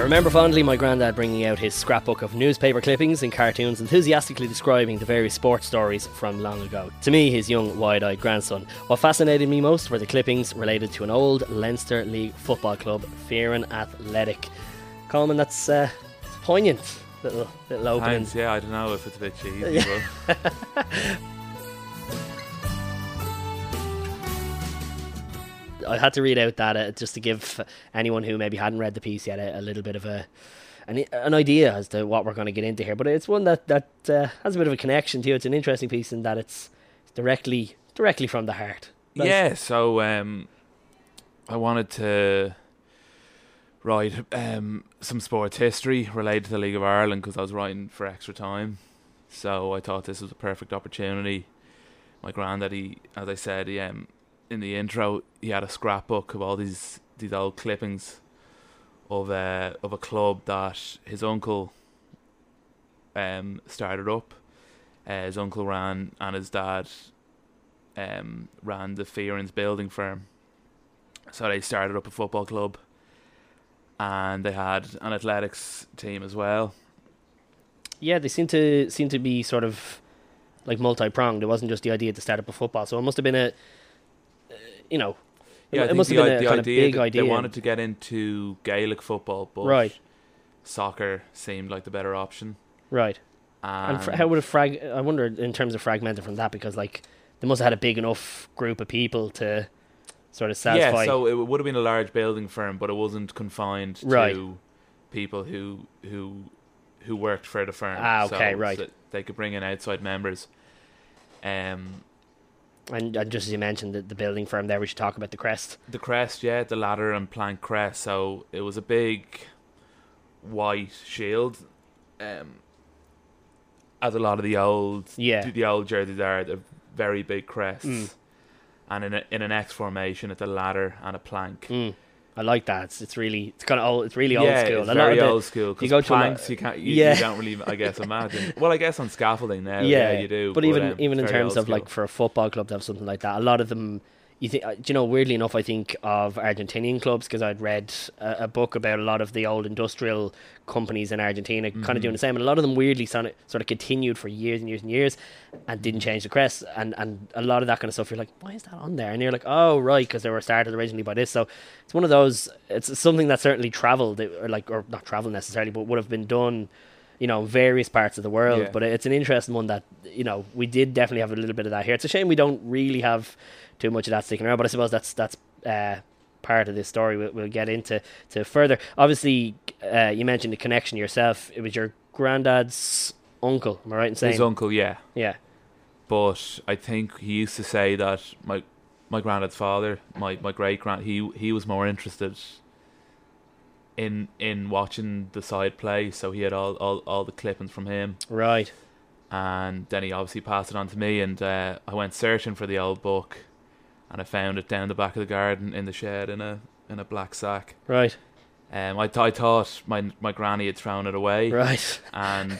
I remember fondly my granddad bringing out his scrapbook of newspaper clippings and cartoons, enthusiastically describing the various sports stories from long ago. To me, his young, wide eyed grandson. What fascinated me most were the clippings related to an old Leinster League football club, Fearon Athletic. Colman, that's uh, poignant. Little, little opening. Thanks, yeah, I don't know if it's a bit cheesy, but I had to read out that uh, just to give anyone who maybe hadn't read the piece yet a, a little bit of a an, an idea as to what we're going to get into here. But it's one that that uh, has a bit of a connection to it. It's an interesting piece in that it's directly directly from the heart. Yeah. So um, I wanted to write um, some sports history related to the League of Ireland because I was writing for Extratime. So I thought this was a perfect opportunity. My granddad, he, as I said, he, um, in the intro, he had a scrapbook of all these these old clippings of a of a club that his uncle um started up. Uh, his uncle ran and his dad um ran the Fearon's building firm. So they started up a football club and they had an athletics team as well. yeah, they seem to seem to be sort of like multi pronged. It wasn't just the idea to start up a football, so it must have been a, uh, you know, Yeah, it think must the, have been a kind idea of big idea. They wanted to get into Gaelic football, but Right. soccer seemed like the better option. right. And, And fr- how would it frag? I wonder in terms of fragmented from that because like they must have had a big enough group of people to sort of satisfy. yeah, so it would have been a large building firm, but it wasn't confined to people who who who worked for the firm. Ah, okay, So right. that They could bring in outside members. Um, and, and just as you mentioned, the, the building firm there, we should talk about the crest. the crest, yeah, the ladder and plank crest. So it was a big white shield. Um, as a lot of the old Yeah. the, the old jerseys are, they're very big crests. Mm. And in a, in an X formation, it's a ladder and a plank. Mm. I like that. It's, it's really it's kind of old. It's really old school. It's A lot very of the- old school. you go Because to a lot- planks, you can't, you, Yeah. you don't really, I guess, imagine. Well, I guess on scaffolding now, yeah, you do. But, even um, even in terms of like for a football club to have something like that, a lot of them. You think, uh, you know? Weirdly enough, I think of Argentinian clubs because I'd read a, a book about a lot of the old industrial companies in Argentina, kind Mm-hmm. of doing the same, and a lot of them weirdly sort of, sort of continued for years and years and years, and didn't change the crest, and and a lot of that kind of stuff. You're like, why is that on there? And you're like, oh right, because they were started originally by this. So it's one of those. It's something that certainly travelled, or like, or not travel necessarily, but would have been done you know, various parts of the world. Yeah. But it's an interesting one that you know we did definitely have a little bit of that here. It's a shame we don't really have too much of that sticking around. But I suppose that's that's uh, part of this story. We'll, we'll get into to further. Obviously, uh, you mentioned the connection yourself. It was your granddad's uncle. Am I right in saying? his uncle, yeah. yeah. But I think he used to say that my my granddad's father, my, my great grand, he he was more interested in in watching the side play, so he had all, all, all the clippings from him, Right. and then he obviously passed it on to me, and uh, I went searching for the old book, and I found it down the back of the garden in the shed in a in a black sack. Right. Um, I, th- I thought my my granny had thrown it away, Right. and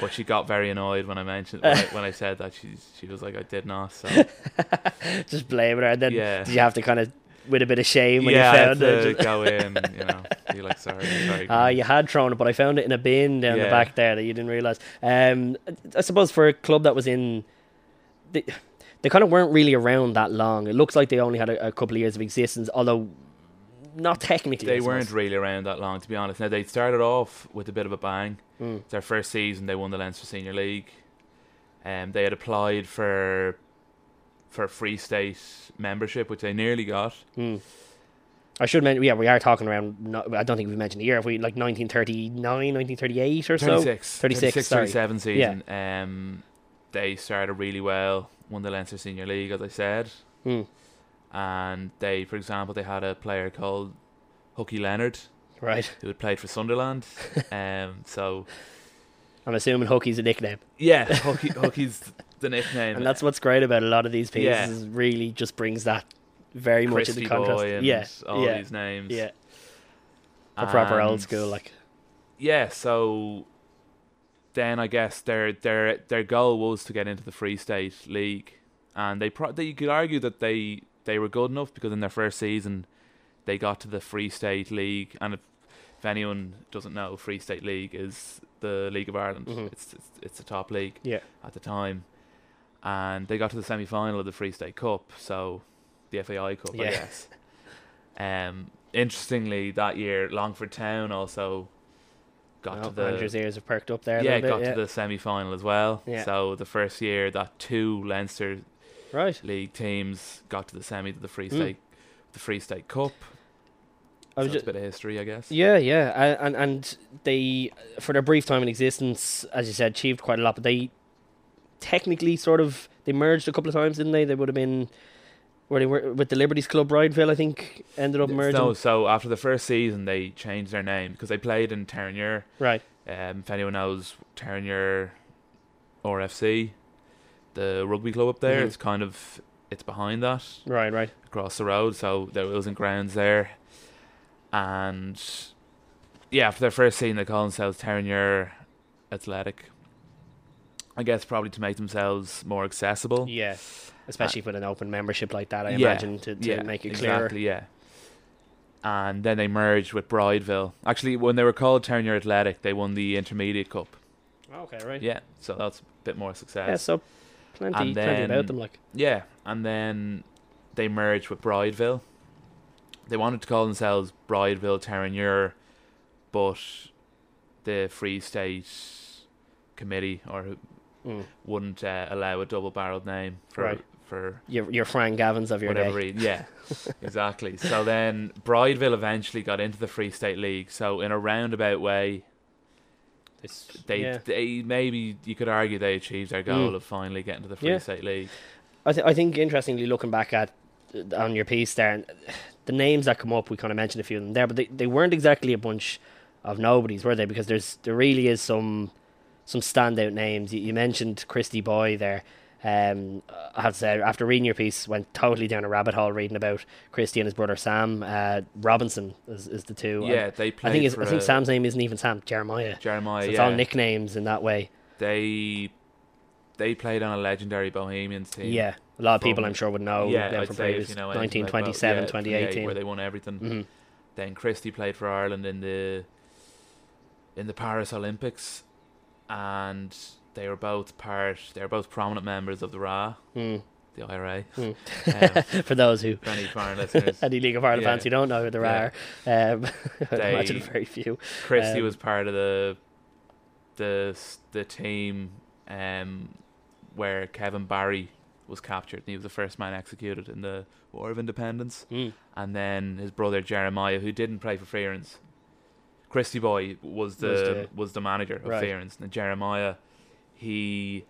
but she got very annoyed when I mentioned when I, when I said that she she was like I did not. So Just blame her, and then Yeah. did you have to kind of with a bit of shame when yeah, you I found had it? go in, you know, be like sorry, sorry. Ah, you had thrown it, but I found it in a bin down the back there that you didn't realize. Um, I suppose for a club that was in, they, they kind of weren't really around that long. It looks like they only had a, a couple of years of existence, although not technically. They weren't really around that long, to be honest. Now they started off with a bit of a bang. Mm. Their first season, they won the Leinster Senior League. Um, they had applied for for Free State membership, which they nearly got. Mm. I should mention, yeah, we are talking around. I don't think we mentioned the year. If we like 1939, 1938 or so. 36, 36, sorry. 37 season. Um, they started really well. Won the Leinster Senior League, as I said. Mm. And they, for example, they had a player called Hooky Leonard Right. who had played for Sunderland. um, so I'm assuming Hookie's a nickname, yeah, Hooky, Hooky's the nickname. and that's what's great about a lot of these pieces. Yeah. is Really, just brings that very much Christy into contrast. And yeah. all yeah. these names. Yeah. A proper old school, like. Yeah, so then I guess their their their goal was to get into the Free State League, and they pro- they you could argue that they they were good enough because in their first season they got to the Free State League, and it if anyone doesn't know, Free State League is the League of Ireland. Mhm. It's, it's it's the top league Yeah. at the time, and they got to the semi final of the Free State Cup, so the FAI Cup, Yeah. I guess. Um, interestingly, that year Longford Town also got Oh, to the Andrew's ears have perked up there. Yeah little got yeah. to the semi final as well. Yeah. So the first year that two Leinster right. league teams got to the semi to the Free Mm. State, the Free State Cup. I was that's ju- a bit of history, I guess. Yeah, yeah, a- and and they for their brief time in existence, as you said, achieved quite a lot. But they technically sort of they merged a couple of times, didn't they? They would have been where they were with the Liberties Club Brideville, I think, ended up merging. No, so after the first season, they changed their name because they played in Terenure. Right. Um, if anyone knows Terenure RFC, the rugby club up there, Mhm. it's kind of it's behind that Right. Right. across the road. So there wasn't grounds there, and yeah, after their first season, they called themselves Terenure Athletic. I guess probably to make themselves more accessible. Yeah. Especially uh, with an open membership like that, I Yeah, imagine to, to yeah, make it clearer. exactly, yeah. And then they merged with Brideville. Actually, when they were called Terenure Athletic, they won the Intermediate Cup. Oh, okay. Right. Yeah, so that's a bit more success. Yeah. So plenty, And plenty then- about them. Like. Yeah, and then they merged with Brideville. They wanted to call themselves Brideville Terenure, but the Free State Committee or Mm. wouldn't uh, allow a double-barreled name for Right. for Your your Frank Gavins of your whatever day. reason. Yeah, exactly. So then Brideville eventually got into the Free State League. So in a roundabout way, This- they yeah. they maybe you could argue they achieved their goal Mm. of finally getting to the Free Yeah. State League. I, th- I think interestingly looking back at on your piece there, and the names that come up, we kind of mentioned a few of them there, but they, they weren't exactly a bunch of nobodies, were they? Because there's there really is some some standout names. You, you mentioned Christy Boy there. Um, I have to say, after reading your piece, went totally down a rabbit hole reading about Christy and his brother Sam. Uh, Robinson is, is the two. Yeah, they played. I think I think Sam's name isn't even Sam. Jeremiah. Jeremiah. So it's yeah, all nicknames in that way. they they played on a legendary Bohemians team. Yeah, a lot of people I'm sure would know yeah, them I'd from say previous you know anything about Bo- 1927, yeah, 2018. where they won everything. Mhm. Then Christie played for Ireland in the in the Paris Olympics, and they were both part. They were both prominent members of the RA, Mm, the IRA. mm. Um, For those who any foreign listeners, any League of Ireland Yeah. fans who don't know who there Yeah. are, um, I They- imagine very few. Christie Um, was part of the the the team um, where Kevin Barry was captured, and he was the first man executed in the War of Independence. Mm. And then his brother Jeremiah, who didn't play for Fearons, Christy Boy was the was the- the, manager of Right. Fearons, and Jeremiah, he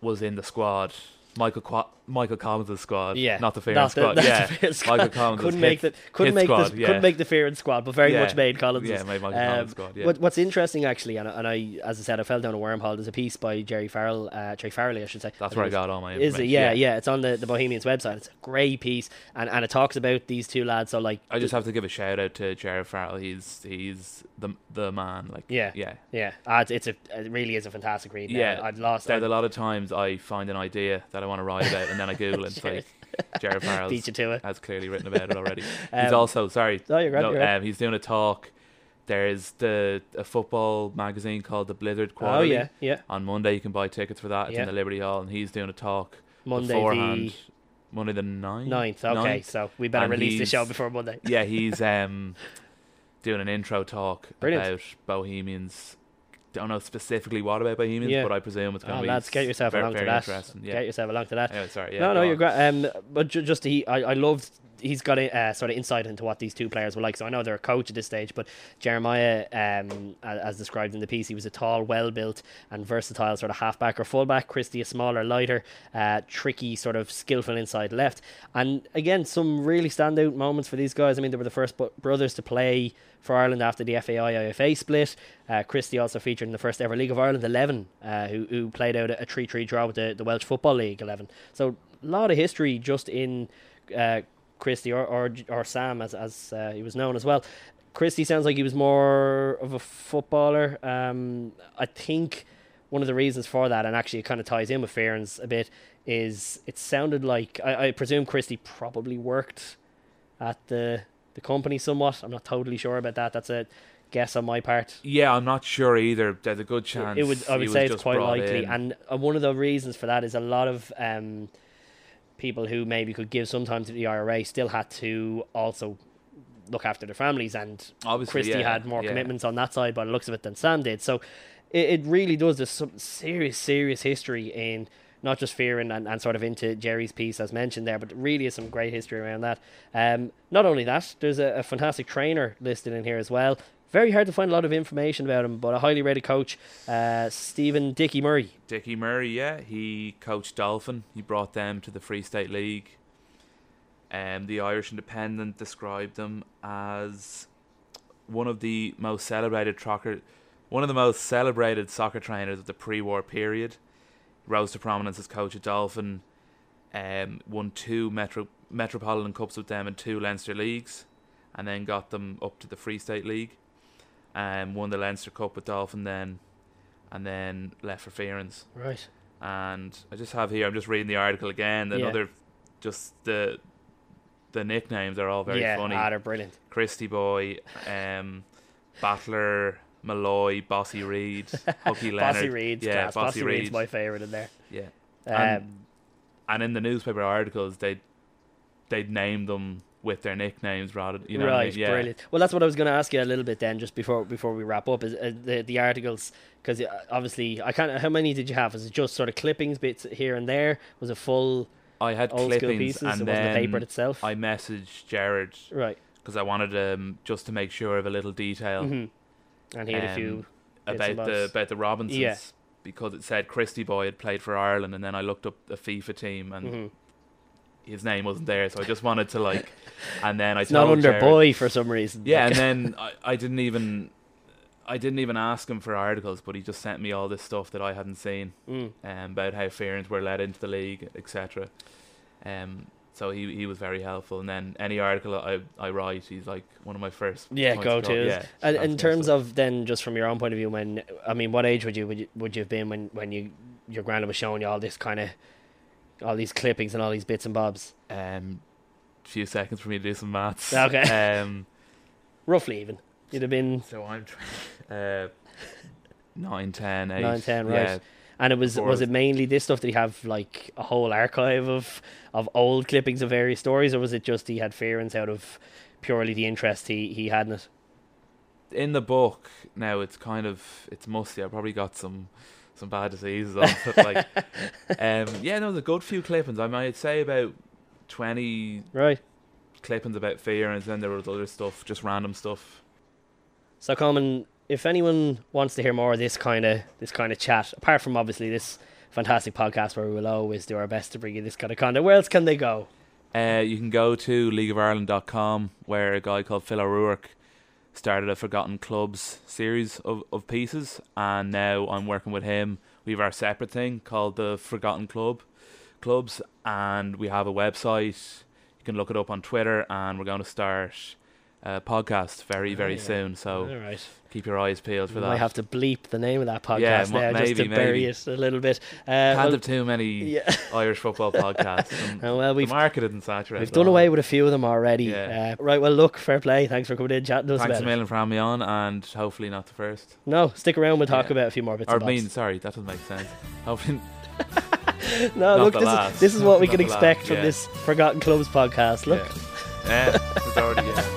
was in the squad. Michael Qua- Michael Collins' squad, Yeah, not the Not squad. the yeah, Fearons squad. Michael Collins couldn't make the couldn't make squad, the yeah. couldn't make the Fearons squad, but very Yeah. much made Collins. yeah, my Michael Um, Collins squad. Yeah, What, what's interesting actually, and, and I, as I said, I fell down a wormhole. There's a piece by Jerry Farrell, uh, Jerry Farrelly, I should say. that's think where I got all my Is it? Yeah, yeah, It's on the, the Bohemians website. It's a great piece, and, and it talks about these two lads. So like, I just have to give a shout out to Jared Farrell. He's he's the the man. Like Yeah. yeah. yeah, ah, it's, it's a it really is a fantastic read. Yeah, uh, I'd lost. There's I'd a lot of times I find an idea that I want to write about, and then I Google it. It's Sure. like Jared Farrell has clearly written about it already. he's Um, also sorry. No, you're right. no, you're right. um, he's doing a talk. There's the a football magazine called the Blizzard oh yeah, yeah. On Monday you can buy tickets for that. It's Yeah. in the Liberty Hall, and he's doing a talk Monday beforehand. Monday the 9th? the ninth. Okay, Ninth. so we better And release the show before Monday. Yeah, he's um doing an intro talk Brilliant. about Bohemians. Don't know specifically what about Bohemians, Yeah. but I presume it's going to Oh, be lads, get yourself very, along to that. Yeah. Get yourself along to that. Anyway, sorry. Yeah, no, no, go you're great. Um, but ju- just he, I, I loved. He's got a uh, sort of insight into what these two players were like. So I know they're a coach at this stage, but Jeremiah, um, as described in the piece, he was a tall, well-built, and versatile sort of halfback or fullback. Christie, a smaller, lighter, uh, tricky, sort of skillful inside left. And again, some really standout moments for these guys. I mean, they were the first brothers to play for Ireland after the FAI IFA split. Uh, Christie also featured in the first ever League of Ireland 11, uh, who, who played out a 3 3 draw with the, the Welsh Football League 11. So, a lot of history just in uh, Christie or, or, or Sam, as, as uh, he was known as well. Christie sounds like he was more of a footballer. Um, I think one of the reasons for that, and actually it kind of ties in with Fearons a bit, is it sounded like I, I presume Christie probably worked at the the company somewhat. I'm not totally sure about that. That's a guess on my part. Yeah, I'm not sure either. There's a good chance. It would, I would say it's quite likely, in. and uh, one of the reasons for that is a lot of um, people who maybe could give some time to the IRA still had to also look after their families, and Obviously, Christie yeah, had more yeah. commitments on that side by the looks of it than Sam did. So it, it really does. There's some serious, serious history in not just Fearons, and, and sort of into Jerry's piece as mentioned there, but really is some great history around that. Um, not only that, there's a, a fantastic trainer listed in here as well. Very hard to find a lot of information about him, but a highly rated coach, uh, Stephen Dicky Murray. Dickie Murray, yeah, he coached Dolphin. He brought them to the Free State League. Um, the Irish Independent described them as one of the most celebrated soccer, one of the most celebrated soccer trainers of the pre-war period. Rose to prominence as coach at Dolphin. Um, won two Metro Metropolitan Cups with them and two Leinster leagues, and then got them up to the Free State League. Um, won the Leinster Cup with Dolphin then, and then left for Fearons Right. and I just have here. I'm just reading the article again. Yeah. Another, just the the nicknames are all very yeah, funny. ah, they're brilliant. Christy Boy, um, Battler, Malloy, Bossy Reed, Hooky Leonard. Bossy Reed's yeah, class. Bossy, Bossy Reed's my favourite in there. yeah, Um, And- and in the newspaper articles, they they'd name them with their nicknames rather. You know, what I right, mean? yeah. brilliant. Well, that's what I was going to ask you a little bit then, just before before we wrap up, is uh, the the articles because obviously I can't. How many did you have? Was it just sort of clippings, bits here and there? Was it full I had old clippings, pieces? and it then the paper itself. I messaged Jared right. because I wanted um just to make sure of a little detail. hmm And he had a um, few. about the about the Robinsons Yeah. because it said Christy Boy had played for Ireland, and then I looked up the FIFA team, and mhm. His name wasn't there, so I just wanted to like, and then I It's not under Jared- boy for some reason. Yeah, Like- and then I, I didn't even. I didn't even ask him for articles, but he just sent me all this stuff that I hadn't seen Mm. um, about how Fearons were let into the league, etc. Um, so he he was very helpful. And then any article I I write, he's like one of my first. Yeah, go to. Yeah, And in terms stuff. of then, just from your own point of view, when I mean, what age would you would you, would you have been when when you your grandma was showing you all this kind of all these clippings and all these bits and bobs? um, few seconds for me to do some maths. Okay. Um. Roughly, even you'd have been So I'm tw- uh, 9, 10, 8. 9, 10, right. Yeah, And it was Before was it mainly this stuff? that he have like a whole archive of of old clippings of various stories, or was it just he had Fearons out of purely the interest he he had in it? in the book now it's kind of it's musty. I probably got some some bad diseases off it. Like, um, yeah, no, a good few clippings. I might say about twenty Right. clippings about fear, and then there was other stuff, just random stuff. So, Colman, if anyone wants to hear more of this kind of this kind of chat, apart from obviously this fantastic podcast where we will always do our best to bring you this kind of content, where else can they go? Uh, you can go to leagueofireland.com where a guy called Phil O'Rourke started a Forgotten Clubs series of, of pieces, and now I'm working with him. We have our separate thing called the Forgotten Club Clubs, and we have a website. You can look it up on Twitter, and we're going to start a podcast very, very Yeah. soon. So right. keep your eyes peeled for We that. I have to bleep the name of that podcast Yeah, mo- now just to maybe, bury it a little bit. Uh, Can't well, have too many yeah. Irish football podcasts. And Oh, well, we've the market isn't saturated. we've done away with a few of them already. Yeah. Uh, right. Well, look, fair play. Thanks for coming in, chatting to us Thanks a million for having me on, and hopefully not the first. No, stick around. We'll talk about a few more bits. Or I mean, sorry, that doesn't make sense. Hopefully, no, not look, this last. is this is what we Not can the last, expect from this Forgotten Clubs podcast. Look. yeah, yeah it's already yeah.